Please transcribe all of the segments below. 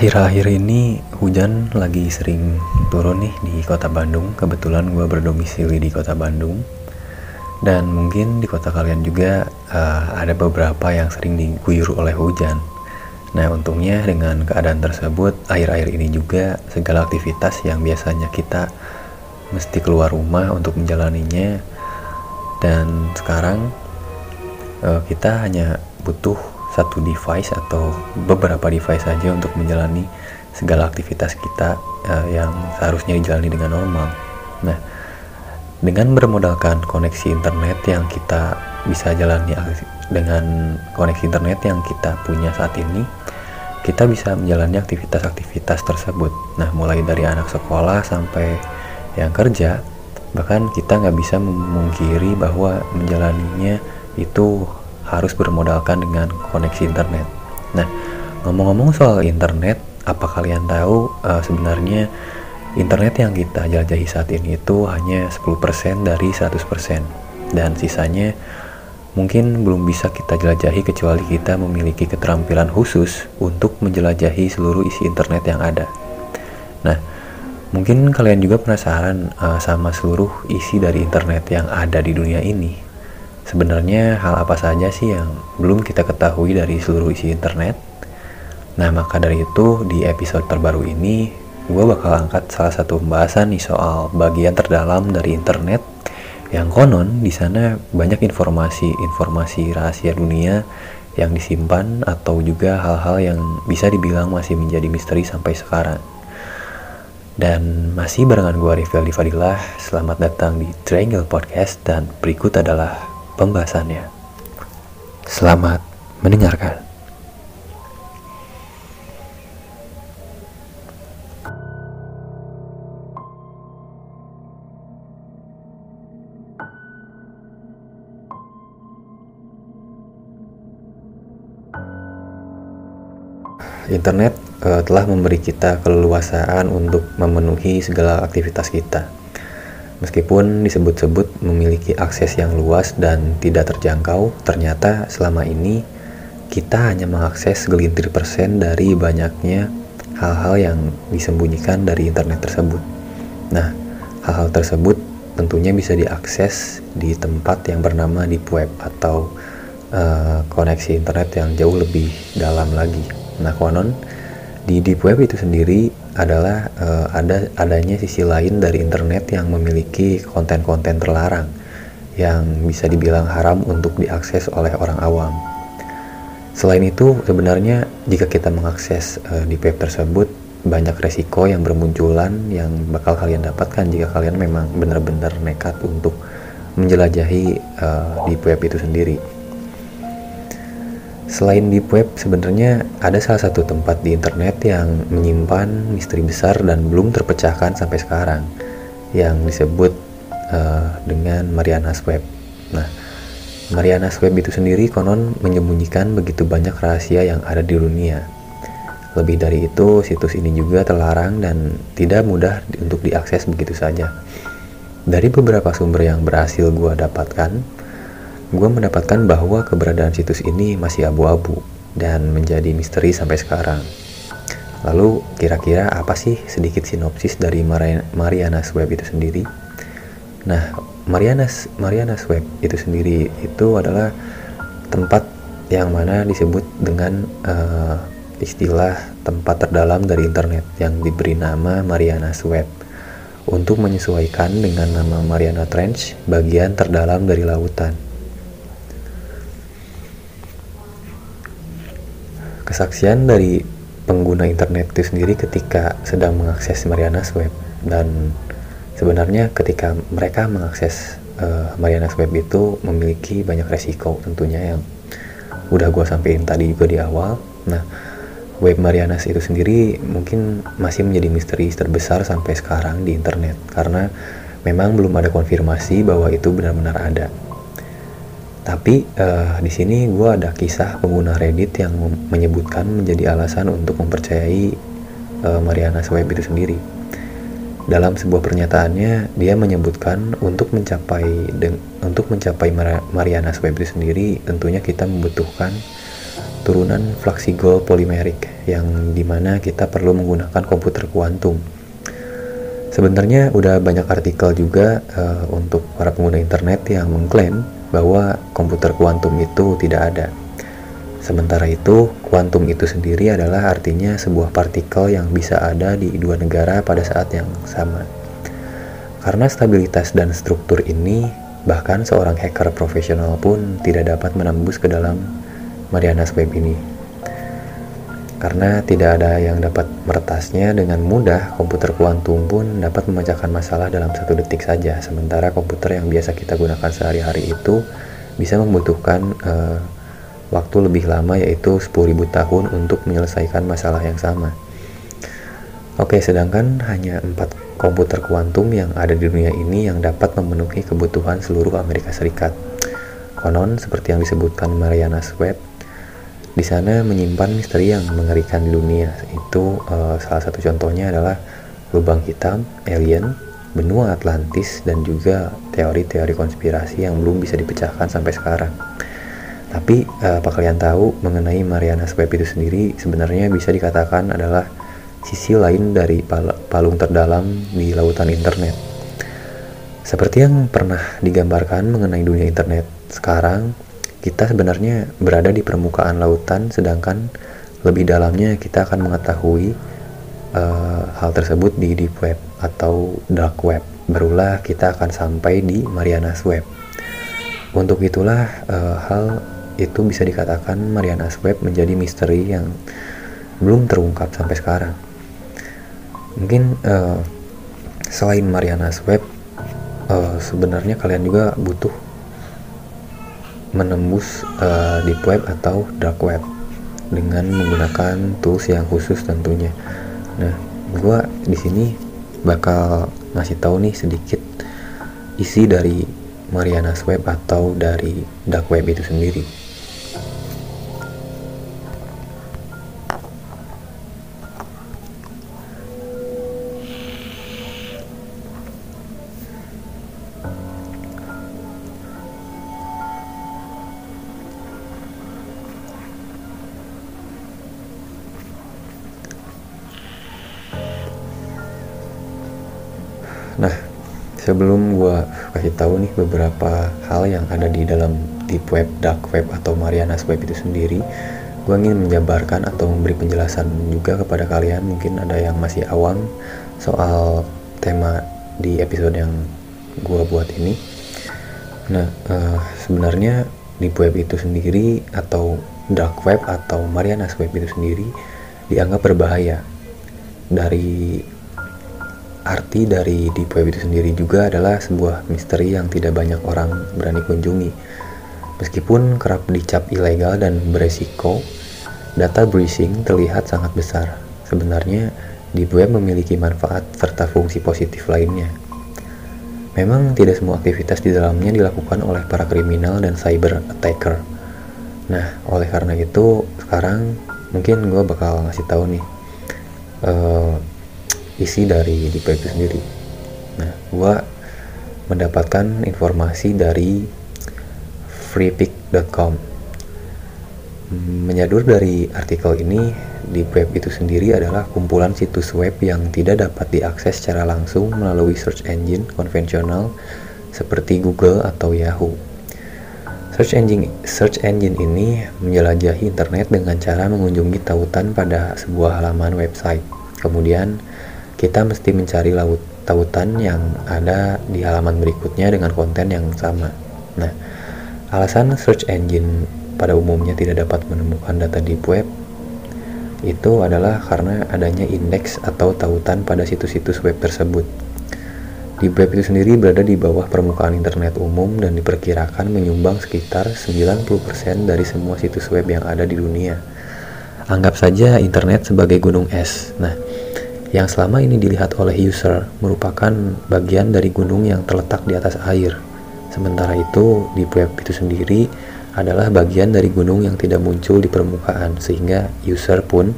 Akhir-akhir ini hujan lagi sering turun nih di kota Bandung. Kebetulan gue berdomisili di kota Bandung. Dan mungkin di kota kalian juga uh, ada beberapa yang sering diguyur oleh hujan. Nah untungnya dengan keadaan tersebut, akhir-akhir ini juga segala aktivitas yang biasanya kita mesti keluar rumah untuk menjalaninya. Dan sekarang uh, kita hanya butuh satu device atau beberapa device saja untuk menjalani segala aktivitas kita uh, yang seharusnya dijalani dengan normal. Nah, dengan bermodalkan koneksi internet yang kita bisa jalani dengan koneksi internet yang kita punya saat ini, kita bisa menjalani aktivitas-aktivitas tersebut. Nah, mulai dari anak sekolah sampai yang kerja, bahkan kita nggak bisa memungkiri bahwa menjalaninya itu harus bermodalkan dengan koneksi internet. Nah, ngomong-ngomong soal internet, apa kalian tahu uh, sebenarnya internet yang kita jelajahi saat ini itu hanya 10% dari 100% dan sisanya mungkin belum bisa kita jelajahi kecuali kita memiliki keterampilan khusus untuk menjelajahi seluruh isi internet yang ada. Nah, mungkin kalian juga penasaran uh, sama seluruh isi dari internet yang ada di dunia ini. Sebenarnya hal apa saja sih yang belum kita ketahui dari seluruh isi internet? Nah, maka dari itu di episode terbaru ini gue bakal angkat salah satu pembahasan nih soal bagian terdalam dari internet yang konon di sana banyak informasi-informasi rahasia dunia yang disimpan atau juga hal-hal yang bisa dibilang masih menjadi misteri sampai sekarang. Dan masih barengan gue Rifel Fadilah, selamat datang di Triangle Podcast dan berikut adalah pembahasannya. Selamat mendengarkan. Internet uh, telah memberi kita keleluasaan untuk memenuhi segala aktivitas kita Meskipun disebut-sebut memiliki akses yang luas dan tidak terjangkau, ternyata selama ini kita hanya mengakses segelintir persen dari banyaknya hal-hal yang disembunyikan dari internet tersebut. Nah, hal-hal tersebut tentunya bisa diakses di tempat yang bernama deep web atau uh, koneksi internet yang jauh lebih dalam lagi. Nah, konon di deep web itu sendiri adalah uh, ada adanya sisi lain dari internet yang memiliki konten-konten terlarang yang bisa dibilang haram untuk diakses oleh orang awam. Selain itu, sebenarnya jika kita mengakses uh, di web tersebut banyak resiko yang bermunculan yang bakal kalian dapatkan jika kalian memang benar-benar nekat untuk menjelajahi uh, di web itu sendiri. Selain deep web, sebenarnya ada salah satu tempat di internet yang menyimpan misteri besar dan belum terpecahkan sampai sekarang, yang disebut uh, dengan Marianas Web. Nah, Marianas Web itu sendiri konon menyembunyikan begitu banyak rahasia yang ada di dunia. Lebih dari itu, situs ini juga terlarang dan tidak mudah untuk diakses begitu saja. Dari beberapa sumber yang berhasil gue dapatkan, gue mendapatkan bahwa keberadaan situs ini masih abu-abu dan menjadi misteri sampai sekarang. Lalu kira-kira apa sih sedikit sinopsis dari Marianas Web itu sendiri? Nah, Marianas Marianas Web itu sendiri itu adalah tempat yang mana disebut dengan uh, istilah tempat terdalam dari internet yang diberi nama Marianas Web untuk menyesuaikan dengan nama Mariana Trench bagian terdalam dari lautan. Kesaksian dari pengguna internet itu sendiri ketika sedang mengakses Marianas Web. Dan sebenarnya ketika mereka mengakses uh, Marianas Web itu memiliki banyak resiko tentunya yang udah gue sampaikan tadi juga di awal. Nah web Marianas itu sendiri mungkin masih menjadi misteri terbesar sampai sekarang di internet. Karena memang belum ada konfirmasi bahwa itu benar-benar ada tapi uh, di sini gue ada kisah pengguna Reddit yang menyebutkan menjadi alasan untuk mempercayai uh, Mariana Web itu sendiri. Dalam sebuah pernyataannya, dia menyebutkan untuk mencapai untuk mencapai Mariana Web itu sendiri, tentunya kita membutuhkan turunan flexible polymeric yang di mana kita perlu menggunakan komputer kuantum. Sebenarnya udah banyak artikel juga uh, untuk para pengguna internet yang mengklaim bahwa komputer kuantum itu tidak ada. Sementara itu, kuantum itu sendiri adalah artinya sebuah partikel yang bisa ada di dua negara pada saat yang sama. Karena stabilitas dan struktur ini, bahkan seorang hacker profesional pun tidak dapat menembus ke dalam Marianas Web ini. Karena tidak ada yang dapat meretasnya dengan mudah, komputer kuantum pun dapat memecahkan masalah dalam satu detik saja. Sementara komputer yang biasa kita gunakan sehari-hari itu bisa membutuhkan uh, waktu lebih lama yaitu 10.000 tahun untuk menyelesaikan masalah yang sama. Oke, sedangkan hanya empat komputer kuantum yang ada di dunia ini yang dapat memenuhi kebutuhan seluruh Amerika Serikat. Konon, seperti yang disebutkan Marianas Web, di sana menyimpan misteri yang mengerikan di dunia. Itu uh, salah satu contohnya adalah lubang hitam, alien, benua Atlantis, dan juga teori-teori konspirasi yang belum bisa dipecahkan sampai sekarang. Tapi uh, apa kalian tahu mengenai Marianas Web itu sendiri sebenarnya bisa dikatakan adalah sisi lain dari pal palung terdalam di lautan internet. Seperti yang pernah digambarkan mengenai dunia internet sekarang, kita sebenarnya berada di permukaan lautan sedangkan lebih dalamnya kita akan mengetahui uh, hal tersebut di deep web atau dark web. Barulah kita akan sampai di Marianas Web. Untuk itulah uh, hal itu bisa dikatakan Marianas Web menjadi misteri yang belum terungkap sampai sekarang. Mungkin uh, selain Marianas Web uh, sebenarnya kalian juga butuh menembus uh, deep web atau dark web dengan menggunakan tools yang khusus tentunya. Nah, gue di sini bakal ngasih tahu nih sedikit isi dari Marianas Web atau dari dark web itu sendiri. Nah, sebelum gue kasih tahu nih beberapa hal yang ada di dalam deep web, dark web atau Marianas Web itu sendiri, gue ingin menjabarkan atau memberi penjelasan juga kepada kalian. Mungkin ada yang masih awam soal tema di episode yang gue buat ini. Nah, uh, sebenarnya deep web itu sendiri atau dark web atau Marianas Web itu sendiri dianggap berbahaya dari Arti dari deep web itu sendiri juga adalah sebuah misteri yang tidak banyak orang berani kunjungi. Meskipun kerap dicap ilegal dan beresiko, data breaching terlihat sangat besar. Sebenarnya, deep web memiliki manfaat serta fungsi positif lainnya. Memang tidak semua aktivitas di dalamnya dilakukan oleh para kriminal dan cyber attacker. Nah, oleh karena itu, sekarang mungkin gue bakal ngasih tahu nih uh, isi dari web itu sendiri nah gua mendapatkan informasi dari freepick.com menyadur dari artikel ini di web itu sendiri adalah kumpulan situs web yang tidak dapat diakses secara langsung melalui search engine konvensional seperti Google atau Yahoo. Search engine search engine ini menjelajahi internet dengan cara mengunjungi tautan pada sebuah halaman website. Kemudian kita mesti mencari laut tautan yang ada di halaman berikutnya dengan konten yang sama. Nah, alasan search engine pada umumnya tidak dapat menemukan data deep web itu adalah karena adanya indeks atau tautan pada situs-situs web tersebut. Deep web itu sendiri berada di bawah permukaan internet umum dan diperkirakan menyumbang sekitar 90% dari semua situs web yang ada di dunia. Anggap saja internet sebagai gunung es. Nah, yang selama ini dilihat oleh user merupakan bagian dari gunung yang terletak di atas air. Sementara itu, di web itu sendiri adalah bagian dari gunung yang tidak muncul di permukaan, sehingga user pun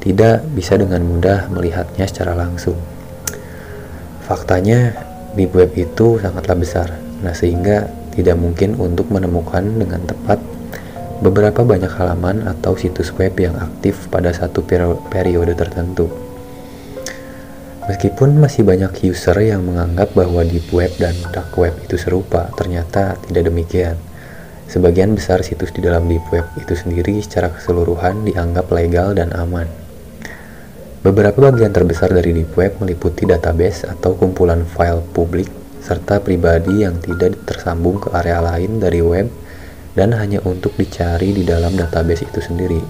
tidak bisa dengan mudah melihatnya secara langsung. Faktanya, di web itu sangatlah besar, nah sehingga tidak mungkin untuk menemukan dengan tepat beberapa banyak halaman atau situs web yang aktif pada satu periode tertentu. Meskipun masih banyak user yang menganggap bahwa deep web dan dark web itu serupa, ternyata tidak demikian. Sebagian besar situs di dalam deep web itu sendiri secara keseluruhan dianggap legal dan aman. Beberapa bagian terbesar dari deep web meliputi database atau kumpulan file publik serta pribadi yang tidak tersambung ke area lain dari web dan hanya untuk dicari di dalam database itu sendiri.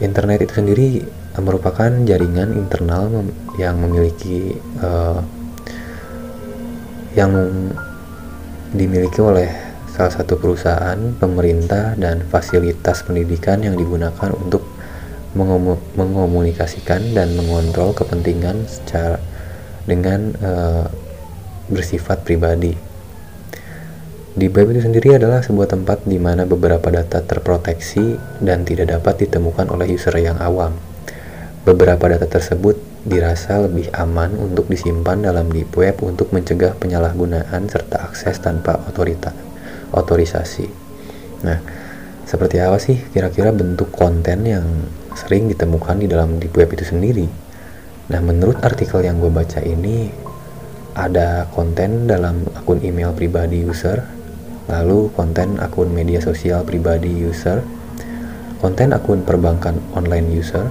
Internet itu sendiri merupakan jaringan internal yang memiliki uh, yang dimiliki oleh salah satu perusahaan, pemerintah, dan fasilitas pendidikan yang digunakan untuk mengomunikasikan dan mengontrol kepentingan secara dengan uh, bersifat pribadi. Di web itu sendiri adalah sebuah tempat di mana beberapa data terproteksi dan tidak dapat ditemukan oleh user yang awam. Beberapa data tersebut dirasa lebih aman untuk disimpan dalam deep web untuk mencegah penyalahgunaan serta akses tanpa otoritas otorisasi. Nah, seperti apa sih kira-kira bentuk konten yang sering ditemukan di dalam deep web itu sendiri? Nah, menurut artikel yang gue baca ini, ada konten dalam akun email pribadi user, lalu konten akun media sosial pribadi user, konten akun perbankan online user,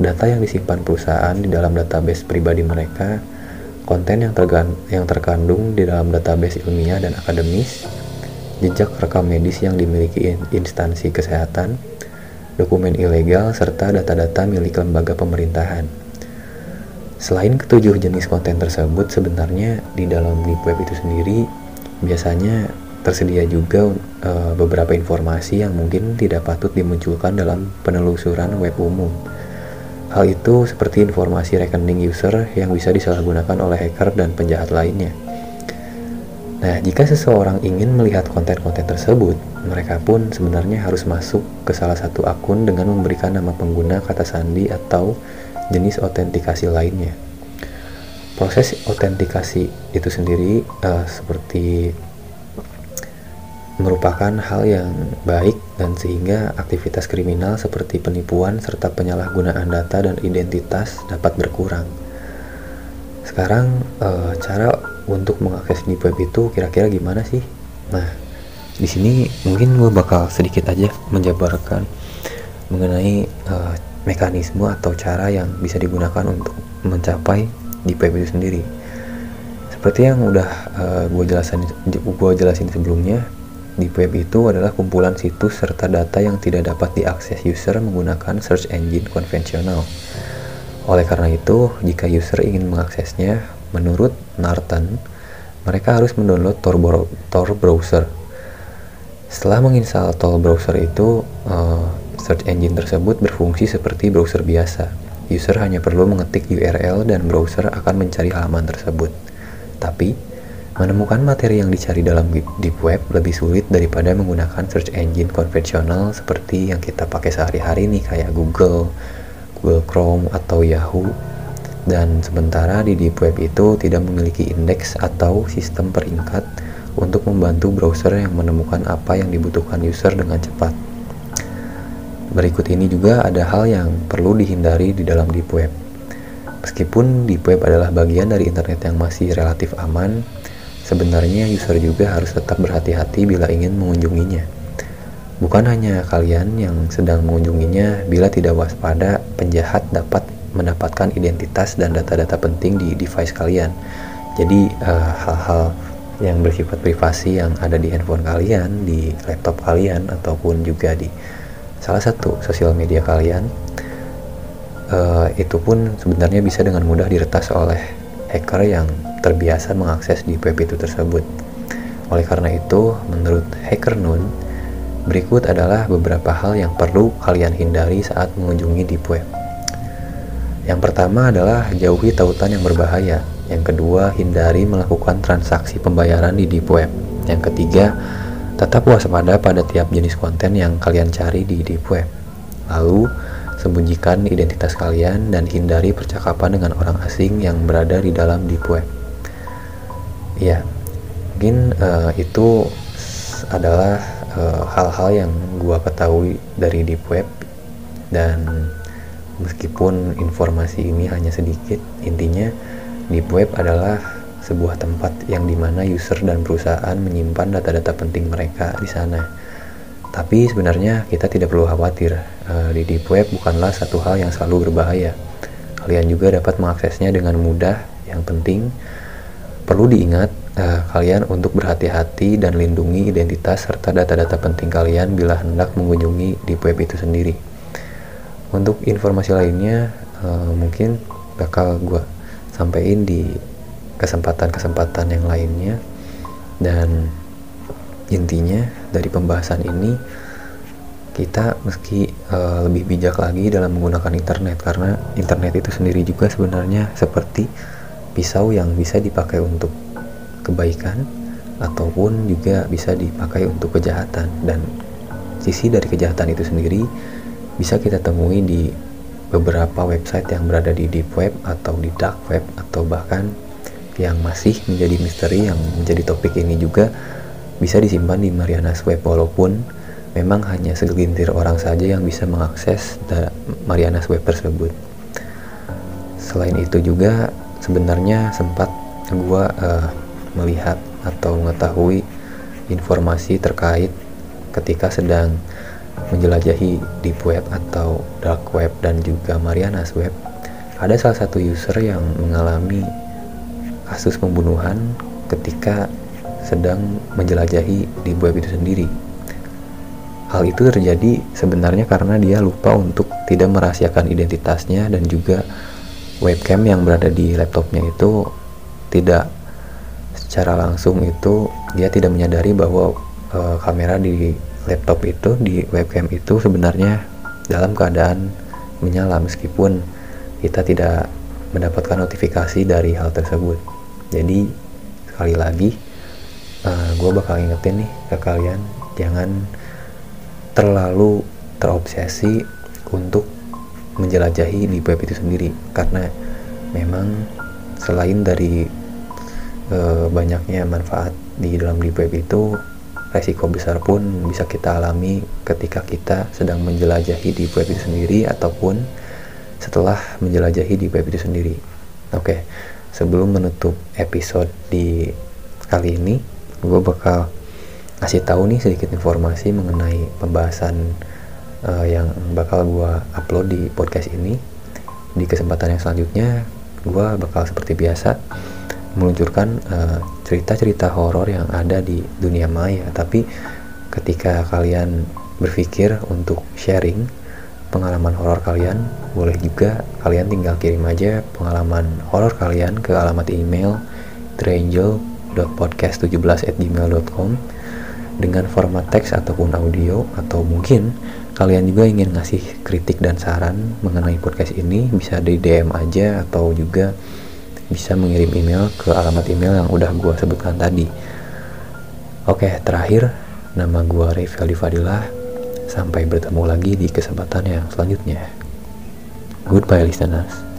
data yang disimpan perusahaan di dalam database pribadi mereka, konten yang, yang terkandung di dalam database ilmiah dan akademis, jejak rekam medis yang dimiliki instansi kesehatan, dokumen ilegal, serta data-data milik lembaga pemerintahan. Selain ketujuh jenis konten tersebut, sebenarnya di dalam deep web itu sendiri biasanya tersedia juga e, beberapa informasi yang mungkin tidak patut dimunculkan dalam penelusuran web umum. Hal itu seperti informasi rekening user yang bisa disalahgunakan oleh hacker dan penjahat lainnya. Nah, jika seseorang ingin melihat konten-konten tersebut, mereka pun sebenarnya harus masuk ke salah satu akun dengan memberikan nama pengguna, kata sandi, atau jenis autentikasi lainnya. Proses autentikasi itu sendiri uh, seperti merupakan hal yang baik dan sehingga aktivitas kriminal seperti penipuan serta penyalahgunaan data dan identitas dapat berkurang. Sekarang uh, cara untuk mengakses di web itu kira-kira gimana sih? Nah, di sini mungkin gue bakal sedikit aja menjabarkan mengenai uh, mekanisme atau cara yang bisa digunakan untuk mencapai di web itu sendiri. Seperti yang udah uh, gue jelasin gue jelasin sebelumnya, di web itu adalah kumpulan situs serta data yang tidak dapat diakses user menggunakan search engine konvensional. Oleh karena itu, jika user ingin mengaksesnya, Menurut Norton, mereka harus mendownload Tor, Tor browser. Setelah menginstal Tor browser itu, uh, search engine tersebut berfungsi seperti browser biasa. User hanya perlu mengetik URL dan browser akan mencari halaman tersebut. Tapi, menemukan materi yang dicari dalam deep web lebih sulit daripada menggunakan search engine konvensional seperti yang kita pakai sehari-hari nih kayak Google, Google Chrome atau Yahoo dan sementara di deep web itu tidak memiliki indeks atau sistem peringkat untuk membantu browser yang menemukan apa yang dibutuhkan user dengan cepat. Berikut ini juga ada hal yang perlu dihindari di dalam deep web. Meskipun deep web adalah bagian dari internet yang masih relatif aman, sebenarnya user juga harus tetap berhati-hati bila ingin mengunjunginya. Bukan hanya kalian yang sedang mengunjunginya, bila tidak waspada, penjahat dapat mendapatkan identitas dan data-data penting di device kalian. Jadi eh, hal-hal uh, yang bersifat privasi yang ada di handphone kalian, di laptop kalian ataupun juga di salah satu sosial media kalian uh, itu pun sebenarnya bisa dengan mudah diretas oleh hacker yang terbiasa mengakses di web itu tersebut. Oleh karena itu, menurut Hacker Noon, berikut adalah beberapa hal yang perlu kalian hindari saat mengunjungi deep web. Yang pertama adalah jauhi tautan yang berbahaya. Yang kedua, hindari melakukan transaksi pembayaran di deep web. Yang ketiga, tetap waspada pada tiap jenis konten yang kalian cari di deep web. Lalu, sembunyikan identitas kalian dan hindari percakapan dengan orang asing yang berada di dalam deep web. Ya, mungkin uh, itu adalah eh, hal-hal uh, yang gue ketahui dari deep web dan meskipun informasi ini hanya sedikit intinya deep web adalah sebuah tempat yang di mana user dan perusahaan menyimpan data-data penting mereka di sana. Tapi sebenarnya kita tidak perlu khawatir uh, di deep web bukanlah satu hal yang selalu berbahaya. Kalian juga dapat mengaksesnya dengan mudah yang penting perlu diingat uh, kalian untuk berhati-hati dan lindungi identitas serta data-data penting kalian bila hendak mengunjungi di web itu sendiri. Untuk informasi lainnya uh, mungkin bakal gue sampaikan di kesempatan-kesempatan yang lainnya dan intinya dari pembahasan ini kita meski uh, lebih bijak lagi dalam menggunakan internet karena internet itu sendiri juga sebenarnya seperti pisau yang bisa dipakai untuk kebaikan ataupun juga bisa dipakai untuk kejahatan dan sisi dari kejahatan itu sendiri bisa kita temui di beberapa website yang berada di deep web atau di dark web atau bahkan yang masih menjadi misteri yang menjadi topik ini juga bisa disimpan di Marianas Web walaupun memang hanya segelintir orang saja yang bisa mengakses Marianas Web tersebut. Selain itu juga sebenarnya sempat gua uh, melihat atau mengetahui informasi terkait ketika sedang menjelajahi deep web atau dark web dan juga Marianas web. Ada salah satu user yang mengalami kasus pembunuhan ketika sedang menjelajahi di web itu sendiri. Hal itu terjadi sebenarnya karena dia lupa untuk tidak merahasiakan identitasnya dan juga webcam yang berada di laptopnya itu tidak secara langsung itu dia tidak menyadari bahwa e, kamera di laptop itu di webcam itu sebenarnya dalam keadaan menyala meskipun kita tidak mendapatkan notifikasi dari hal tersebut. Jadi sekali lagi e, gue bakal ingetin nih ke kalian jangan terlalu terobsesi untuk menjelajahi di web itu sendiri karena memang selain dari e, banyaknya manfaat di dalam deep web itu resiko besar pun bisa kita alami ketika kita sedang menjelajahi di web itu sendiri ataupun setelah menjelajahi di web itu sendiri. Oke, sebelum menutup episode di kali ini, gue bakal ngasih tahu nih sedikit informasi mengenai pembahasan uh, yang bakal gue upload di podcast ini. Di kesempatan yang selanjutnya, gue bakal seperti biasa meluncurkan uh, cerita-cerita horor yang ada di dunia maya tapi ketika kalian berpikir untuk sharing pengalaman horor kalian boleh juga kalian tinggal kirim aja pengalaman horor kalian ke alamat email triangel.podcast17@gmail.com dengan format teks ataupun audio atau mungkin kalian juga ingin ngasih kritik dan saran mengenai podcast ini bisa di DM aja atau juga bisa mengirim email ke alamat email yang udah gue sebutkan tadi. Oke, terakhir nama gue Rivaldi Fadilah. Sampai bertemu lagi di kesempatan yang selanjutnya. Goodbye listeners.